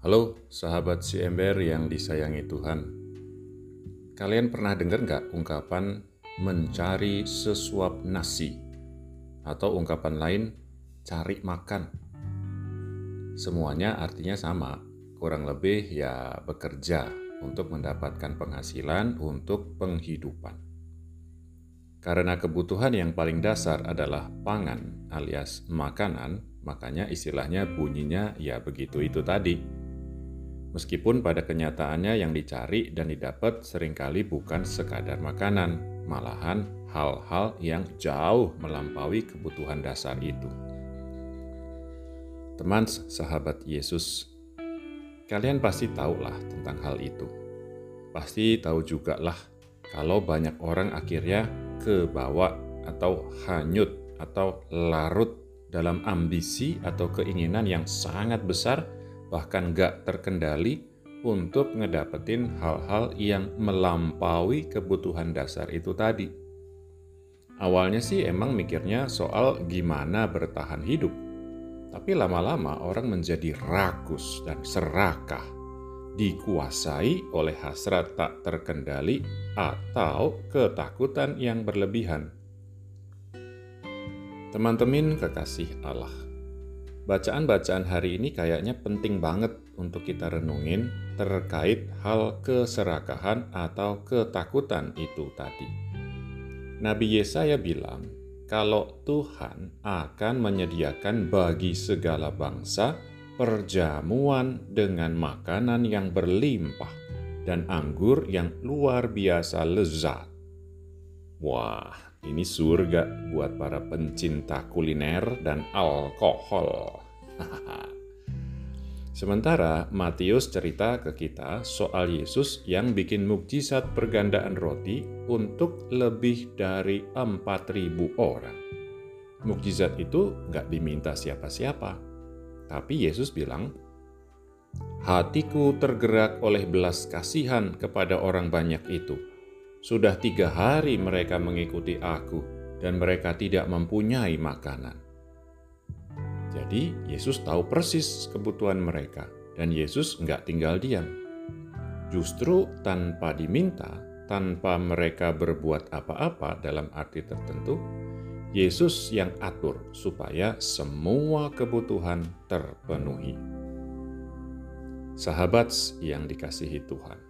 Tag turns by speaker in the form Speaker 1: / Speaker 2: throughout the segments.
Speaker 1: Halo sahabat si ember yang disayangi Tuhan. Kalian pernah dengar nggak ungkapan mencari sesuap nasi? Atau ungkapan lain, cari makan? Semuanya artinya sama, kurang lebih ya bekerja untuk mendapatkan penghasilan untuk penghidupan. Karena kebutuhan yang paling dasar adalah pangan alias makanan, makanya istilahnya bunyinya ya begitu itu tadi. Meskipun pada kenyataannya yang dicari dan didapat sering kali bukan sekadar makanan, malahan hal-hal yang jauh melampaui kebutuhan dasar itu. Teman sahabat Yesus, kalian pasti tahulah tentang hal itu. Pasti tahu juga lah kalau banyak orang akhirnya kebawa atau hanyut atau larut dalam ambisi atau keinginan yang sangat besar bahkan gak terkendali untuk ngedapetin hal-hal yang melampaui kebutuhan dasar itu tadi. Awalnya sih emang mikirnya soal gimana bertahan hidup, tapi lama-lama orang menjadi rakus dan serakah, dikuasai oleh hasrat tak terkendali atau ketakutan yang berlebihan. Teman-teman kekasih Allah, Bacaan-bacaan hari ini kayaknya penting banget untuk kita renungin terkait hal keserakahan atau ketakutan itu tadi. Nabi Yesaya bilang, kalau Tuhan akan menyediakan bagi segala bangsa perjamuan dengan makanan yang berlimpah dan anggur yang luar biasa lezat. Wah, ini surga buat para pencinta kuliner dan alkohol. Sementara Matius cerita ke kita soal Yesus yang bikin mukjizat pergandaan roti untuk lebih dari 4.000 orang. Mukjizat itu nggak diminta siapa-siapa, tapi Yesus bilang, Hatiku tergerak oleh belas kasihan kepada orang banyak itu sudah tiga hari mereka mengikuti aku, dan mereka tidak mempunyai makanan. Jadi, Yesus tahu persis kebutuhan mereka, dan Yesus nggak tinggal diam. Justru tanpa diminta, tanpa mereka berbuat apa-apa dalam arti tertentu, Yesus yang atur supaya semua kebutuhan terpenuhi. Sahabat yang dikasihi Tuhan,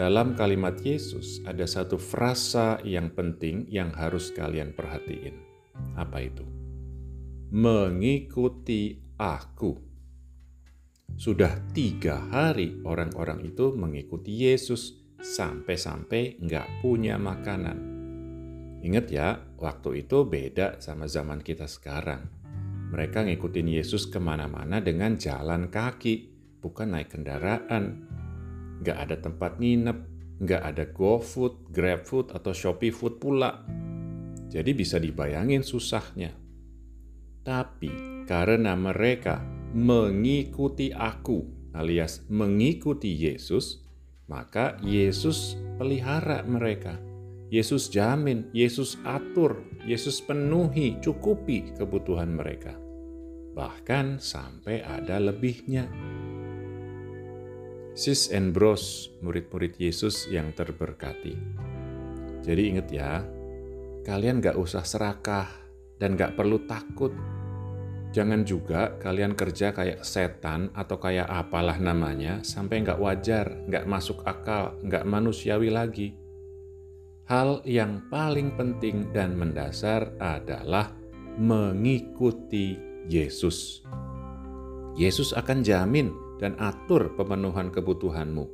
Speaker 1: dalam kalimat Yesus ada satu frasa yang penting yang harus kalian perhatiin. Apa itu? Mengikuti aku. Sudah tiga hari orang-orang itu mengikuti Yesus sampai-sampai nggak punya makanan. Ingat ya, waktu itu beda sama zaman kita sekarang. Mereka ngikutin Yesus ke mana-mana dengan jalan kaki, bukan naik kendaraan nggak ada tempat nginep, nggak ada GoFood, GrabFood, atau Shopee Food pula. Jadi bisa dibayangin susahnya. Tapi karena mereka mengikuti aku alias mengikuti Yesus, maka Yesus pelihara mereka. Yesus jamin, Yesus atur, Yesus penuhi, cukupi kebutuhan mereka. Bahkan sampai ada lebihnya. Sis and Bros, murid-murid Yesus yang terberkati. Jadi ingat ya, kalian gak usah serakah dan gak perlu takut. Jangan juga kalian kerja kayak setan atau kayak apalah namanya sampai gak wajar, gak masuk akal, gak manusiawi lagi. Hal yang paling penting dan mendasar adalah mengikuti Yesus. Yesus akan jamin dan atur pemenuhan kebutuhanmu.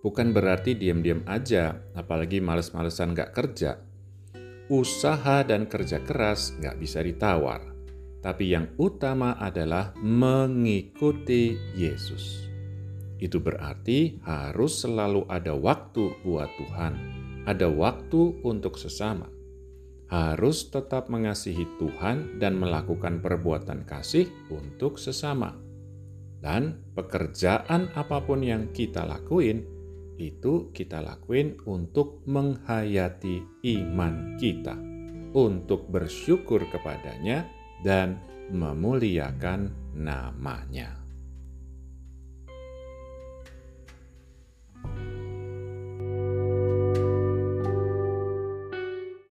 Speaker 1: Bukan berarti diam-diam aja, apalagi males-malesan gak kerja. Usaha dan kerja keras gak bisa ditawar. Tapi yang utama adalah mengikuti Yesus. Itu berarti harus selalu ada waktu buat Tuhan, ada waktu untuk sesama. Harus tetap mengasihi Tuhan dan melakukan perbuatan kasih untuk sesama dan pekerjaan apa pun yang kita lakuin, itu kita lakuin untuk menghayati iman kita, untuk bersyukur kepadanya dan memuliakan namanya.